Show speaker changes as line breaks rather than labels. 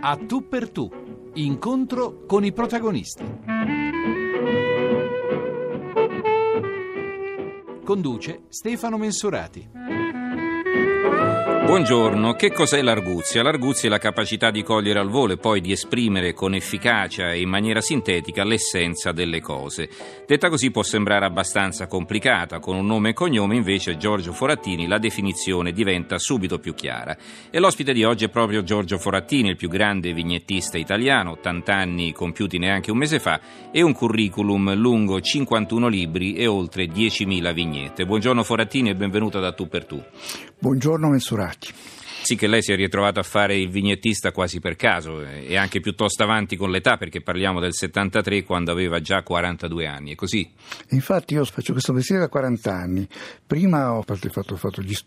A tu per tu. Incontro con i protagonisti. Conduce Stefano Mensurati.
Buongiorno, che cos'è l'arguzia? L'arguzia è la capacità di cogliere al volo e poi di esprimere con efficacia e in maniera sintetica l'essenza delle cose. Detta così può sembrare abbastanza complicata, con un nome e cognome invece Giorgio Forattini la definizione diventa subito più chiara. E l'ospite di oggi è proprio Giorgio Forattini, il più grande vignettista italiano, 80 anni compiuti neanche un mese fa e un curriculum lungo 51 libri e oltre 10.000 vignette. Buongiorno Forattini e benvenuto da Tu per Tu.
Buongiorno Mensurati.
Sì, che lei si è ritrovato a fare il vignettista quasi per caso e anche piuttosto avanti con l'età perché parliamo del 73 quando aveva già 42 anni, è così?
Infatti io faccio questo mestiere da 40 anni. Prima ho fatto, ho fatto gli studi